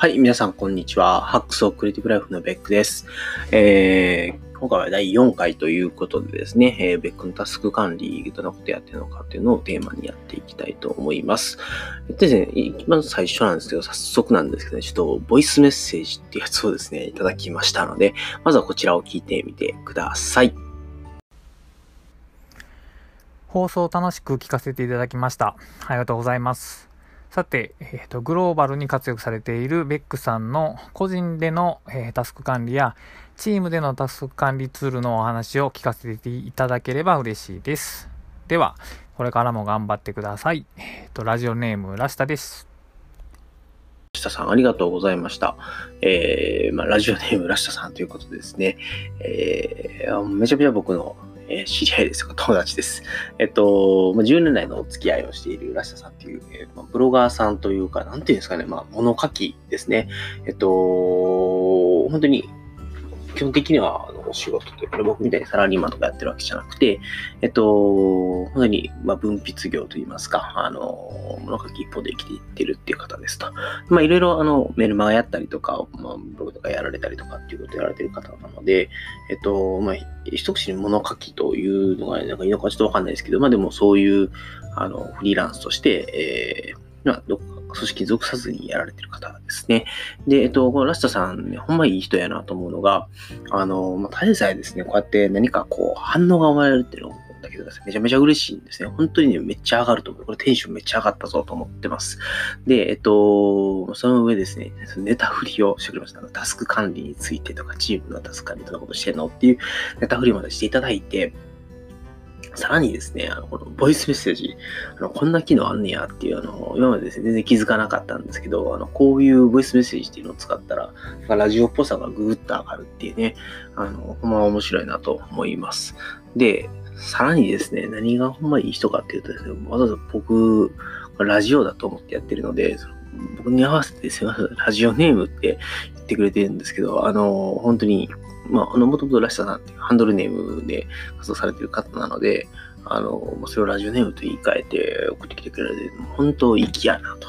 はい、皆さん、こんにちは。ハックスオクリエイティブライフのベックです。えー、今回は第4回ということでですね、えー、ベックのタスク管理、どんなことやってるのかっていうのをテーマにやっていきたいと思います。えっとですね、まず最初なんですけど、早速なんですけどね、ちょっとボイスメッセージってやつをですね、いただきましたので、まずはこちらを聞いてみてください。放送楽しく聞かせていただきました。ありがとうございます。さて、えーと、グローバルに活躍されているベックさんの個人での、えー、タスク管理やチームでのタスク管理ツールのお話を聞かせていただければ嬉しいです。では、これからも頑張ってください。えっ、ー、と、ラジオネームラスタです。ラシタさん、ありがとうございました。えー、まあ、ラジオネームラシタさんということでですね、えー、めちゃめちゃ僕のえー、知り合いですか。友達です。えっと、まあ、10年来のお付き合いをしているラシタさんっていう、えーまあ、ブロガーさんというか、なんていうんですかね、まあ、物書きですね。えっと、本当に基本的には、あの、お仕事というか、僕みたいにサラリーマンとかやってるわけじゃなくて、えっと、本当に、まあ、分泌業といいますか、あの、物書き一方で生きていってるっていう方ですと。まあ、いろいろ、あの、メルマガやったりとか、まあ、ブログとかやられたりとかっていうことをやられてる方なので、えっと、まあ、一口に物書きというのが、なんかいいのかちょっとわかんないですけど、まあ、でもそういう、あの、フリーランスとして、えー、まあ、どっか組織属さずにやられてる方ですね。で、えっと、このラストさんね、ほんまいい人やなと思うのが、あの、まあ、ただでさえですね、こうやって何かこう、反応が生まれるっていうのをだけどめちゃめちゃ嬉しいんですね。本当にね、めっちゃ上がると思う。これテンションめっちゃ上がったぞと思ってます。で、えっと、その上ですね、ネタ振りをしてくれました。タスク管理についてとか、チームのタスク管理どんなことしてんのっていうネタ振りまでしていただいて、さらにですね、あの、このボイスメッセージ、あの、こんな機能あんねやっていう、あの、今までですね、全然気づかなかったんですけど、あの、こういうボイスメッセージっていうのを使ったら、ラジオっぽさがぐぐっと上がるっていうね、あの、ほんま面白いなと思います。で、さらにですね、何がほんまいい人かっていうとですね、わざわざ僕、ラジオだと思ってやってるので、僕に合わせてすいません、ラジオネームって言ってくれてるんですけど、あの、本当にまあ、あの、もともとラシタさんっていうハンドルネームで活動されてる方なので、あの、それをラジオネームと言い換えて送ってきてくれて、本当粋やなと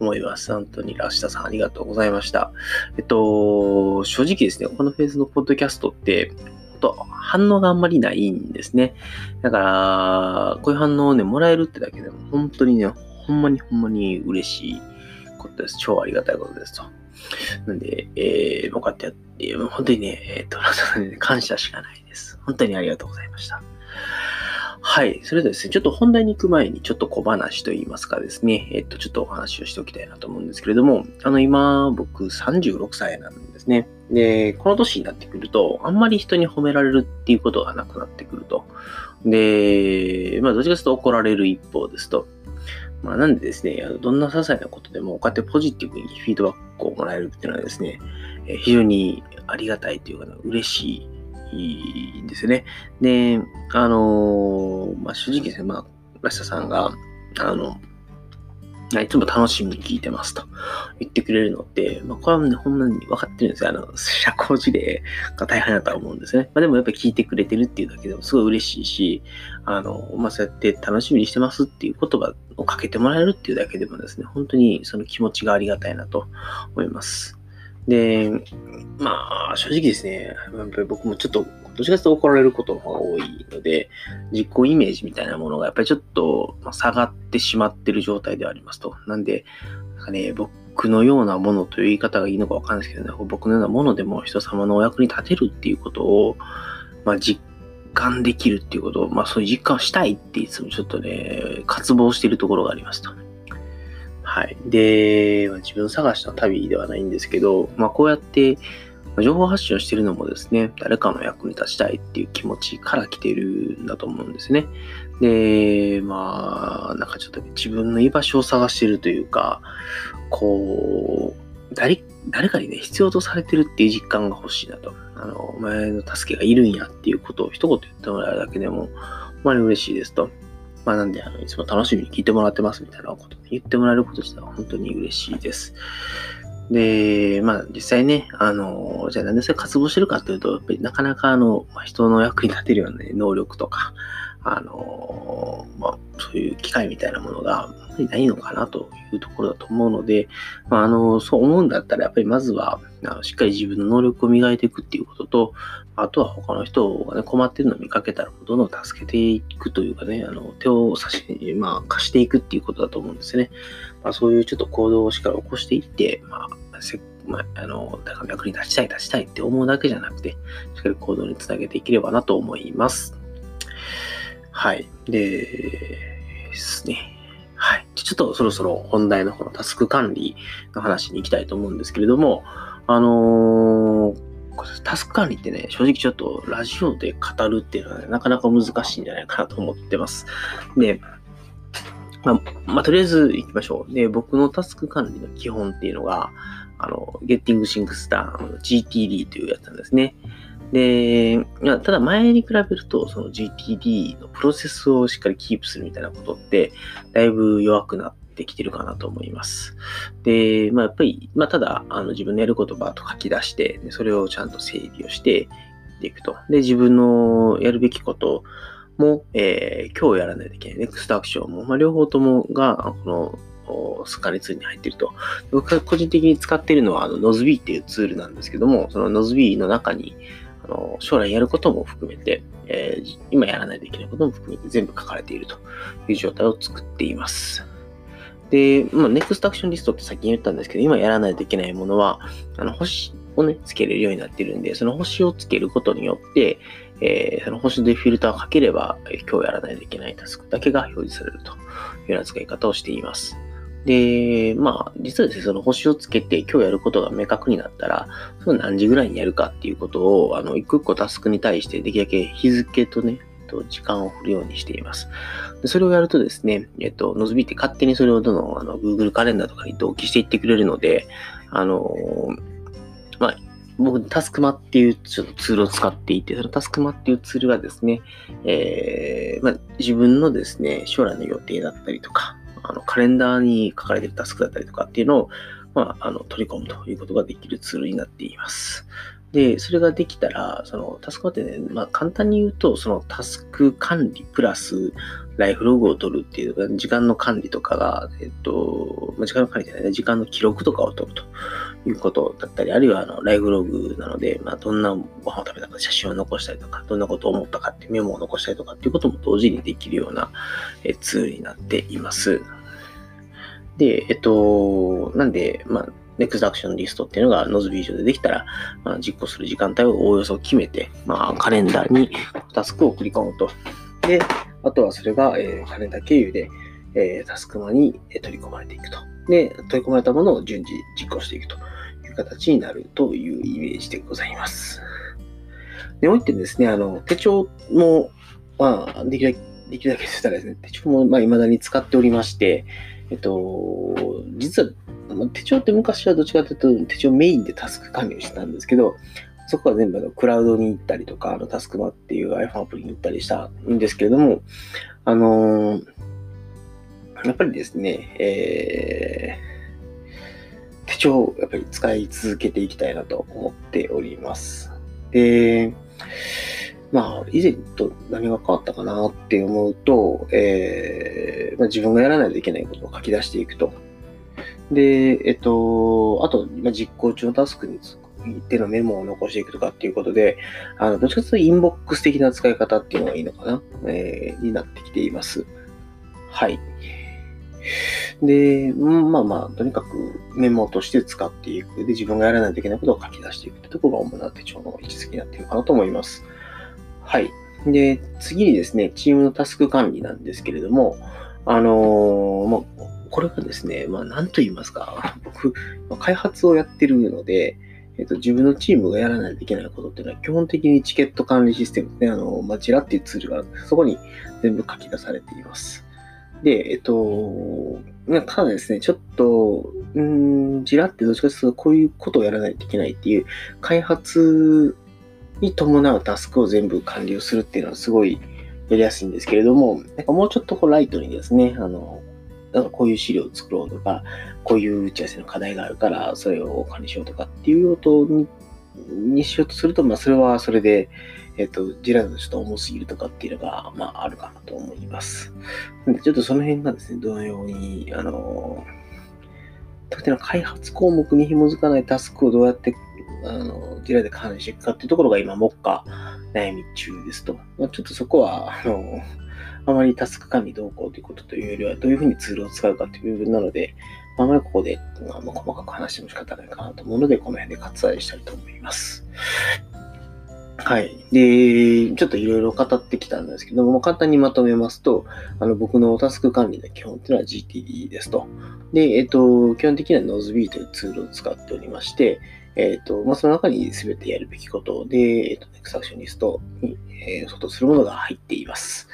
思います。本当にラシタさんありがとうございました。えっと、正直ですね、このフェーズのポッドキャストって、反応があんまりないんですね。だから、こういう反応をね、もらえるってだけでも、本当にね、ほんまにほんまに嬉しいことです。超ありがたいことですと。なんで、えー、こうやってやって、本当にね、えっ、と、感謝しかないです。本当にありがとうございました。はい。それではですね、ちょっと本題に行く前に、ちょっと小話といいますかですね、えっ、と、ちょっとお話をしておきたいなと思うんですけれども、あの、今、僕36歳なんですね。で、この年になってくると、あんまり人に褒められるっていうことがなくなってくると。で、まあ、どっちかというと怒られる一方ですと。まあ、なんでですね、どんな些細なことでも、こうやってポジティブにフィードバッ個もらえるっていうのはですね、非常にありがたいというか、嬉しいんですよね。で、あのまあ、正直ですね、まあ、ラシタさんが、あの、いつも楽しみに聞いてますと言ってくれるのって、まあ、これはね、ほんまに分かってるんですよ。あの、社交辞令が大変だとは思うんですね。まあ、でもやっぱり聞いてくれてるっていうだけでもすごい嬉しいし、あの、まあ、そうやって楽しみにしてますっていう言葉をかけてもらえるっていうだけでもですね、本当にその気持ちがありがたいなと思います。で、まあ、正直ですね、やっぱり僕もちょっとどっちかというと怒られることの方が多いので、実行イメージみたいなものがやっぱりちょっと下がってしまってる状態ではありますと。なんで、なんかね、僕のようなものという言い方がいいのかわかんないですけどね、僕のようなものでも人様のお役に立てるっていうことを、まあ、実感できるっていうことを、まあそういう実感をしたいっていつもちょっとね、渇望しているところがありますと。はい。で、自分探しの旅ではないんですけど、まあこうやって情報発信をしているのもですね、誰かの役に立ちたいっていう気持ちから来ているんだと思うんですね。で、まあ、なんかちょっと自分の居場所を探しているというか、こう、誰、誰かにね、必要とされてるっていう実感が欲しいなと。あの、お前の助けがいるんやっていうことを一言言ってもらうだけでも、ほんまに嬉しいですと。まあなんで、あの、いつも楽しみに聞いてもらってますみたいなこと言ってもらえること自体は本当に嬉しいです。で、まあ実際ね、あの、じゃあなんでそれ活動してるかというと、やっぱりなかなかあの、人の役に立てるような、ね、能力とか、あのまあ、そういう機会みたいなものがないのかなというところだと思うので、まあ、あのそう思うんだったら、やっぱりまずはあのしっかり自分の能力を磨いていくっていうことと、あとは他の人が、ね、困ってるのを見かけたら、どんどん助けていくというかね、あの手を差し、まあ、貸していくっていうことだと思うんですね。まあ、そういうちょっと行動をしっかり起こしていって、まあ、せまあ、あの、だから役に立ちたい、立ちたいって思うだけじゃなくて、しっかり行動につなげていければなと思います。はい。で、ですね。はい。ちょっとそろそろ本題のこのタスク管理の話に行きたいと思うんですけれども、あのー、タスク管理ってね、正直ちょっとラジオで語るっていうのは、ね、なかなか難しいんじゃないかなと思ってます。で、まあ、まあ、とりあえず行きましょう。で、僕のタスク管理の基本っていうのが、あの、Getting Things Done GTD というやつなんですね。で、ただ前に比べると、その GTD のプロセスをしっかりキープするみたいなことって、だいぶ弱くなってきてるかなと思います。で、まあやっぱり、まあただ、あの自分のやる言葉と書き出して、それをちゃんと整理をしていくと。で、自分のやるべきことをも、えー、今日やらないといけない。ネクストアクションも、まあ両方ともが、この、スカレツールに入っていると。僕が個人的に使っているのは、あの、ノズビーっていうツールなんですけども、そのノズビーの中に、あの将来やることも含めて、えー、今やらないといけないことも含めて全部書かれているという状態を作っています。で、まあ、ネクストアクションリストって先に言ったんですけど、今やらないといけないものは、あの、星をね、つけれるようになっているんで、その星をつけることによって、えー、その星でフィルターをかければ、今日やらないといけないタスクだけが表示されるというような使い方をしています。で、まあ、実はですね、その星をつけて今日やることが明確になったら、その何時ぐらいにやるかっていうことを、あの、一個一個タスクに対してできるだけ日付とね、と時間を振るようにしています。でそれをやるとですね、えっと、ノズビって勝手にそれをどのあの Google カレンダーとかに同期していってくれるので、あの、まあ、僕、タスクマっていうちょっとツールを使っていて、そのタスクマっていうツールがですね、えー、まあ、自分のですね、将来の予定だったりとか、あのカレンダーに書かれているタスクだったりとかっていうのを、まあ、あの取り込むということができるツールになっています。で、それができたら、そのタスクマってね、まあ簡単に言うと、そのタスク管理プラスライフログを取るっていう時間の管理とかが、えっと、ま、時間の管理じゃない、時間の記録とかを取るということだったり、あるいはあのライフログなので、まあどんなご飯を食べたか、写真を残したりとか、どんなことを思ったかってメモを残したりとかっていうことも同時にできるようなえツールになっています。で、えっと、なんで、まあ、ネクストアクションリストっていうのがノズビー上でできたら、まあ、実行する時間帯をおおよそ決めて、まあ、カレンダーにタスクを繰り込むと。で、あとはそれが、えー、カレンダー経由で、えー、タスクマに取り込まれていくと。で、取り込まれたものを順次実行していくという形になるというイメージでございます。で、もう一点ですね、あの、手帳も、まあ、できるだけ、できるだけしたらですね、手帳も、まあ、未だに使っておりまして、えっと、実は手帳って昔はどっちかというと手帳メインでタスク管理をしてたんですけど、そこは全部あのクラウドに行ったりとか、あのタスクマっていう iPhone アプリに行ったりしたんですけれども、あのー、やっぱりですね、えー、手帳をやっぱり使い続けていきたいなと思っております。で、まあ、以前と何が変わったかなって思うと、えーまあ、自分がやらないといけないことを書き出していくと。で、えっと、あと、まあ、実行中のタスクについてのメモを残していくとかっていうことで、あの、どっちかというとインボックス的な使い方っていうのがいいのかな、えー、になってきています。はい。で、まあまあ、とにかくメモとして使っていく。で、自分がやらないといけないことを書き出していくってところが主な手帳の位置づけになっているかなと思います。はい。で、次にですね、チームのタスク管理なんですけれども、あのー、まあ、これがですね、まあ、なんと言いますか、僕、開発をやってるので、えっと、自分のチームがやらないといけないことっていうのは、基本的にチケット管理システムね、あの、まあ、ジラっていうツールがあるんですそこに全部書き出されています。で、えっと、ただですね、ちょっと、うん、ジラってどっちかというと、こういうことをやらないといけないっていう、開発に伴うタスクを全部管理をするっていうのはすごいやりやすいんですけれども、なんかもうちょっとこうライトにですね、あの、だかこういう資料を作ろうとか、こういう打ち合わせの課題があるから、それを管理しようとかっていう用途ににしようとすると、まあ、それはそれで、えっ、と、ジェラートちょっと重すぎるとかっていうのが、まあ、あるかなと思います。でちょっとその辺がですね、どのように、あの、特定の開発項目に紐づかないタスクをどうやってあの、ジェラで管理していくかっていうところが今、目下悩み中ですと。まあ、ちょっとそこは、あの、あまりタスク管理どうこうということというよりは、どういうふうにツールを使うかという部分なので、あまりここで、まあ、細かく話しても仕方ないかなと思うので、この辺で割愛したいと思います。はい。で、ちょっといろいろ語ってきたんですけども、簡単にまとめますと、あの僕のタスク管理の基本っていうのは GTD ですと。で、えっと、基本的には Nozbe というツールを使っておりまして、えっ、と、まあ、その中に全てやるべきことで、えっ、と、ネクサクショニストに、えー、相当するものが入っています。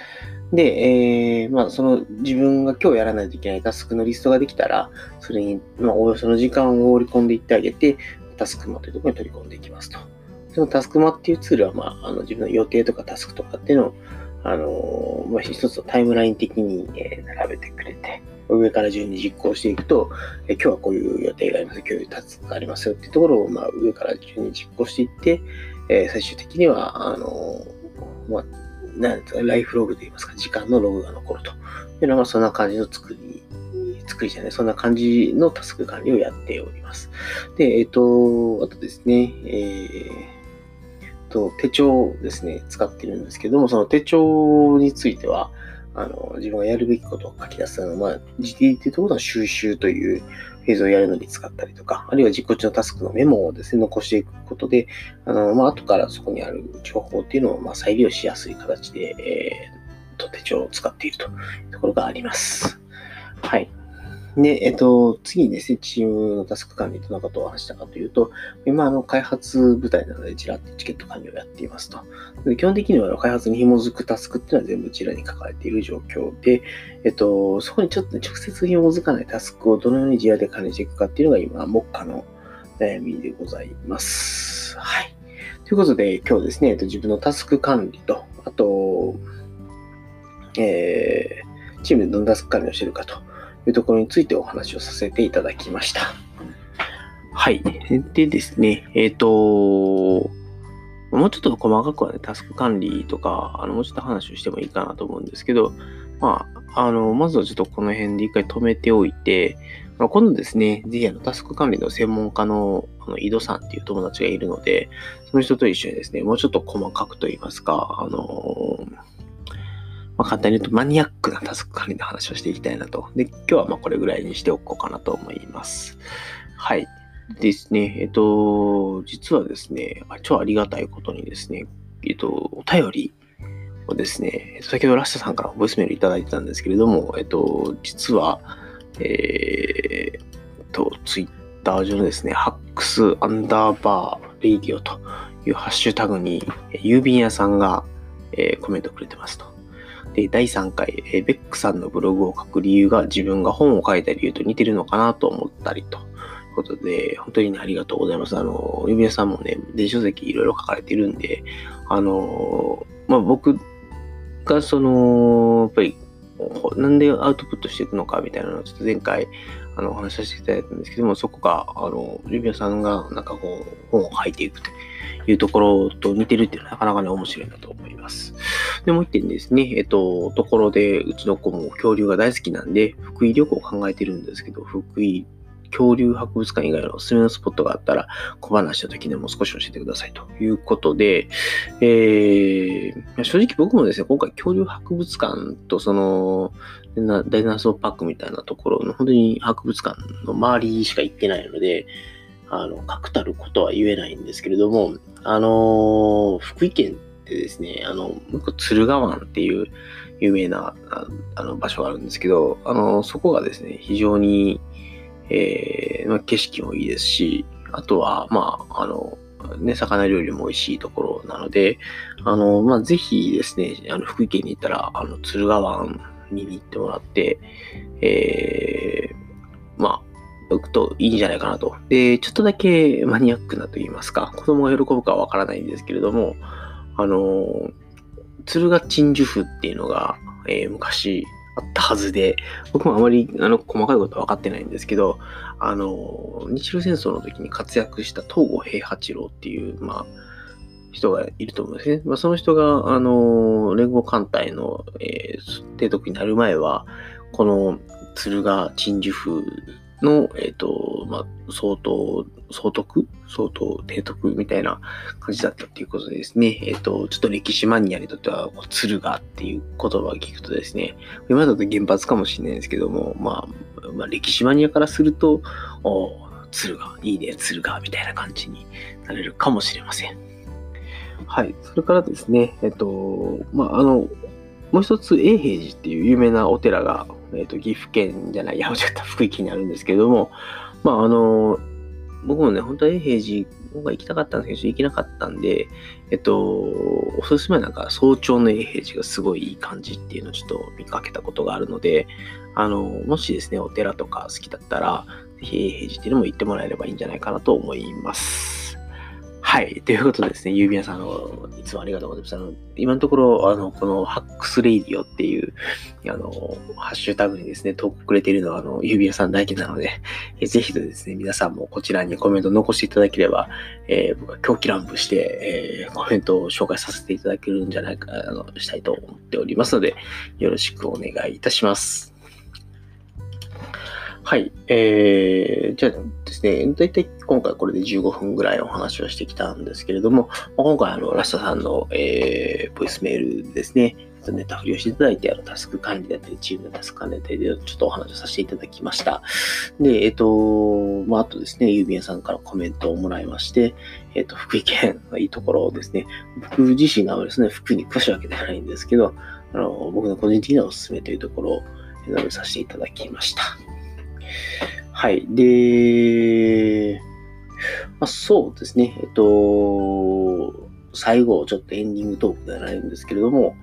で、えー、まあ、その自分が今日やらないといけないタスクのリストができたら、それに、まあ、およその時間を織り込んでいってあげて、タスクマというところに取り込んでいきますと。そのタスクマっていうツールは、まあ、あの自分の予定とかタスクとかっていうのを、あのまあ、一つのタイムライン的に、えー、並べてくれて、上から順に実行していくと、え今日はこういう予定があります、今日いうタスクがありますよっていうところを、まあ、上から順に実行していって、え最終的には、あのまあ、なんですか、ライフログといいますか、時間のログが残るというのが、そんな感じの作り、作りじゃない、そんな感じのタスク管理をやっております。で、えっ、ー、と、あとですね、えー、と、手帳ですね、使ってるんですけども、その手帳については、あの、自分がやるべきことを書き出すのは、まあ、GTD っていうところの収集というフェーズをやるのに使ったりとか、あるいは実行中のタスクのメモをですね、残していくことで、あの、まあ、後からそこにある情報っていうのを、まあ、再利用しやすい形で、えー、と手帳を使っているというところがあります。はい。で、えっと、次にですね、チームのタスク管理どんなことを話したかというと、今、あの、開発部隊なので、ジラってチケット管理をやっていますと。で基本的には開発に紐づくタスクっていうのは全部ジラに書かれている状況で、えっと、そこにちょっと直接紐づかないタスクをどのようにジラで管理していくかっていうのが今、目下の悩みでございます。はい。ということで、今日ですね、えっと、自分のタスク管理と、あと、えー、チームでどんなタスク管理をしているかというところについてお話をさせていただきました。はい。でですね、えっ、ー、と、もうちょっと細かくはね、タスク管理とか、あの、もうちょっと話をしてもいいかなと思うんですけど、まあ、あの、まずはちょっとこの辺で一回止めておいて、まあ、今度ですね、ぜひあの、タスク管理の専門家の、あの、井戸さんっていう友達がいるので、その人と一緒にですね、もうちょっと細かくと言いますか、あのまあ、簡単に言うとマニアックなタスク管理の話をしていきたいなと。で、今日はまあこれぐらいにしておこうかなと思います。はい。ですね、えっと、実はですね、超ありがたいことにですね、えっと、お便りをですね、先ほどラッシャさんからボイスメールいただいてたんですけれども、えっと、実は、えー、と、ツイッター上のですね、 hacks アンダーバーレイディオというハッシュタグに、郵便屋さんが、えー、コメントくれてますと。で、第3回、えベックさんのブログを書く理由が自分が本を書いた理由と似てるのかなと思ったりと。いうことで、本当にね、ありがとうございます。あの、ゆみやさんもね、電子書籍いろいろ書かれてるんで、あの、まあ、僕がその、やっぱり、なんでアウトプットしていくのかみたいなのをちょっと前回、あの、お話しさせていただいたんですけども、そこが、あの、ゆみやさんがなんかこう、本を書いていくというところと似てるっていうのはなかなかね、面白いなと思います。で、もう一点ですね、えっと、ところで、うちの子も恐竜が大好きなんで、福井旅行を考えてるんですけど、福井恐竜博物館以外のおすすめのスポットがあったら、小話の時でも少し教えてくださいということで、えー、正直僕もですね、今回恐竜博物館とその、ダイナソーパークみたいなところの本当に博物館の周りしか行ってないので、あの、確たることは言えないんですけれども、あのー、福井県ってですね、あの、敦賀湾っていう有名なあの場所があるんですけど、あの、そこがですね、非常に、えー、まあ、景色もいいですし、あとは、まあ、あの、ね、魚料理も美味しいところなので、あの、まあ、ぜひですね、あの、福井県に行ったら、あの、敦賀湾に行ってもらって、えー、まあ、行くといいんじゃないかなと。で、ちょっとだけマニアックなと言いますか、子供が喜ぶかはわからないんですけれども、あの、敦賀鎮守府っていうのが、えー、昔あったはずで、僕もあまりあの細かいことは分かってないんですけど、あの、日露戦争の時に活躍した東郷平八郎っていう、まあ、人がいると思うんですね。まあ、その人が、あの、連合艦隊の、えー、提督になる前は、この敦賀鎮守府の、えっ、ー、と、まあ、相当、総督相当提督みたいな感じだったっていうことでですね、えっ、ー、と、ちょっと歴史マニアにとっては、敦賀っていう言葉を聞くとですね、今だと原発かもしれないですけども、まあ、まあ、歴史マニアからすると、お敦賀、いいね、敦賀みたいな感じになれるかもしれません。はい。それからですね、えっ、ー、と、まあ、あの、もう一つ、永平寺っていう有名なお寺が、えっ、ー、と、岐阜県じゃない、いや、ちょっと福井県にあるんですけども、まあ、あの、僕もね、本当は永平寺、僕は行きたかったんですけど、行けなかったんで、えっと、おすすめなんか、早朝の永平寺がすごいいい感じっていうのをちょっと見かけたことがあるので、あの、もしですね、お寺とか好きだったら、ぜひ永平寺っていうのも行ってもらえればいいんじゃないかなと思います。はい。ということでですね、郵便屋さん、あの、いつもありがとうございます。あの、今のところ、あの、このハックスレイディオっていう、あの、ハッシュタグにですね、投稿くれているのは、あの、郵便屋さんだけなので、えぜひとですね、皆さんもこちらにコメント残していただければ、えー、僕は狂気乱舞して、えー、コメントを紹介させていただけるんじゃないか、あの、したいと思っておりますので、よろしくお願いいたします。はい。えー、じゃあですね、大体今回これで15分ぐらいお話をしてきたんですけれども、今回あの、ラスタさんの、えー、ボイスメールですね、ネタ振りをしていただいて、あの、タスク管理だったり、チームのタスク管理だったりで、ちょっとお話をさせていただきました。で、えっ、と、まあ、あとですね、郵便屋さんからコメントをもらいまして、えっ、と、福井県のいいところをですね、僕自身がですね、福井に詳しいわけではないんですけど、あの、僕の個人的なおすすめというところを述べさせていただきました。はい。で、まあ、そうですね。えっと、最後、ちょっとエンディングトークではないんですけれども、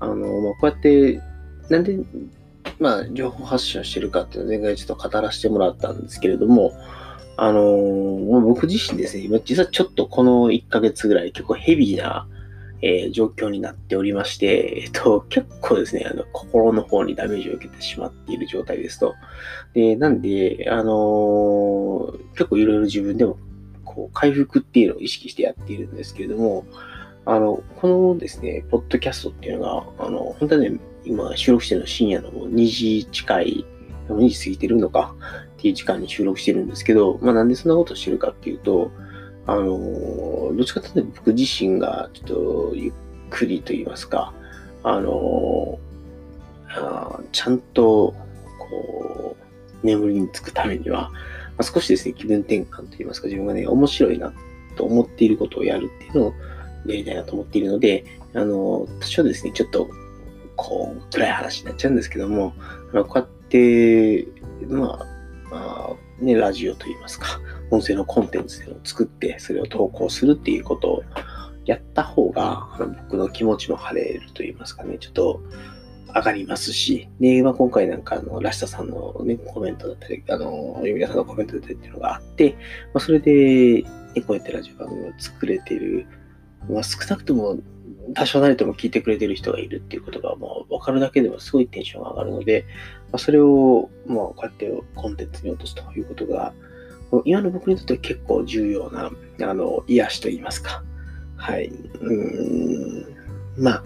あの、まあ、こうやって、なんで、まあ、情報発信をしてるかっていうのを前回ちょっと語らせてもらったんですけれども、あの僕自身ですね、今実はちょっとこの1ヶ月ぐらい結構ヘビーなえー、状況になっておりまして、えっと、結構ですね、あの、心の方にダメージを受けてしまっている状態ですと。で、なんで、あのー、結構いろいろ自分でも、こう、回復っていうのを意識してやっているんですけれども、あの、このですね、ポッドキャストっていうのが、あの、本当はね、今収録してるの深夜の2時近い、2時過ぎてるのかっていう時間に収録してるんですけど、まあなんでそんなことしてるかっていうと、あの、どっちかというと僕自身がちょっとゆっくりと言いますか、あの、あちゃんと、こう、眠りにつくためには、まあ、少しですね、気分転換と言いますか、自分がね、面白いなと思っていることをやるっていうのをやりたいなと思っているので、あの、多少ですね、ちょっと、こう、暗い話になっちゃうんですけども、あのこうやって、まあ、まあ、ね、ラジオと言いますか、音声のコンテンツを作って、それを投稿するっていうことをやった方が、僕の気持ちも晴れると言いますかね、ちょっと上がりますし、で、まあ、今回なんか、あの、ラシタさんのね、コメントだったり、あの、皆さんのコメントだったりっていうのがあって、まあ、それで、ね、こうやってラジオ番組を作れてる、まあ、少なくとも、多少なりとも聞いてくれてる人がいるっていうことが、まあ、分かるだけでもすごいテンションが上がるので、まあ、それを、まあ、こうやってコンテンツに落とすということが、今の僕にとっては結構重要な、あの、癒しと言いますか。はい。うん。まあ、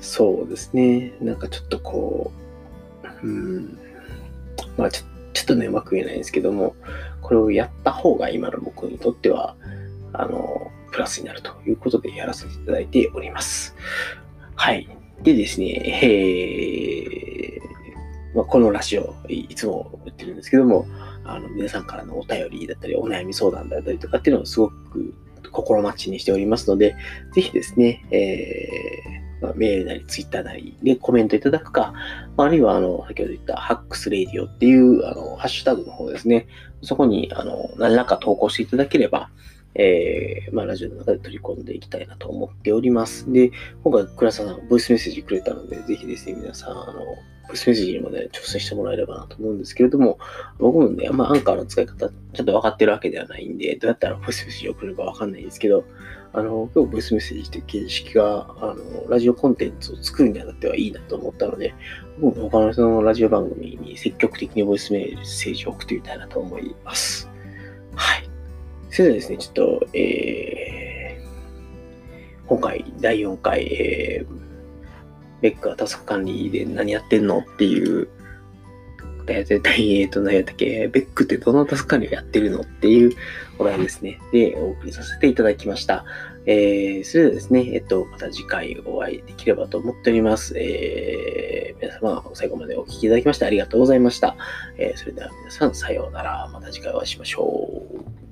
そうですね。なんかちょっとこう、うん。まあちょ、ちょっとね、うまく言えないんですけども、これをやった方が今の僕にとっては、あの、プラスになるということでやらせていただいております。はい。でですね、えー、まあ、このラジオ、いつも言ってるんですけども、あの、皆さんからのお便りだったり、お悩み相談だったりとかっていうのをすごく心待ちにしておりますので、ぜひですね、えー、まあ、メールなりツイッターなりでコメントいただくか、あるいは、あの、先ほど言ったハックスレディオっていう、あの、ハッシュタグの方ですね、そこに、あの、何らか投稿していただければ、えー、まあ、ラジオの中で取り込んでいきたいなと思っております。で、今回、倉沢さん、ボイスメッセージくれたので、ぜひですね、皆さん、あの、メッセージにもね、挑戦してもらえればなと思うんですけれども、僕もね、あんまアンカーの使い方、ちゃんと分かってるわけではないんで、どうやったらボイスメッセージを送るか分かんないんですけど、あの、今日ボイスメッセージって形式が、あの、ラジオコンテンツを作るにあたってはいいなと思ったので、僕も他の人のラジオ番組に積極的にボイスメッセージを送ってみたいなと思います。はい。それではですね、ちょっと、えー、今回第4回、えー、ベックはタスク管理で何やってんのっていう、えー、と、何やったっけ、ベックってどのタスク管理をやってるのっていうお題ですね。で、お送りさせていただきました。えー、それではですね、えっと、また次回お会いできればと思っております。えー、皆様、最後までお聴きいただきましてありがとうございました。えー、それでは皆さん、さようなら。また次回お会いしましょう。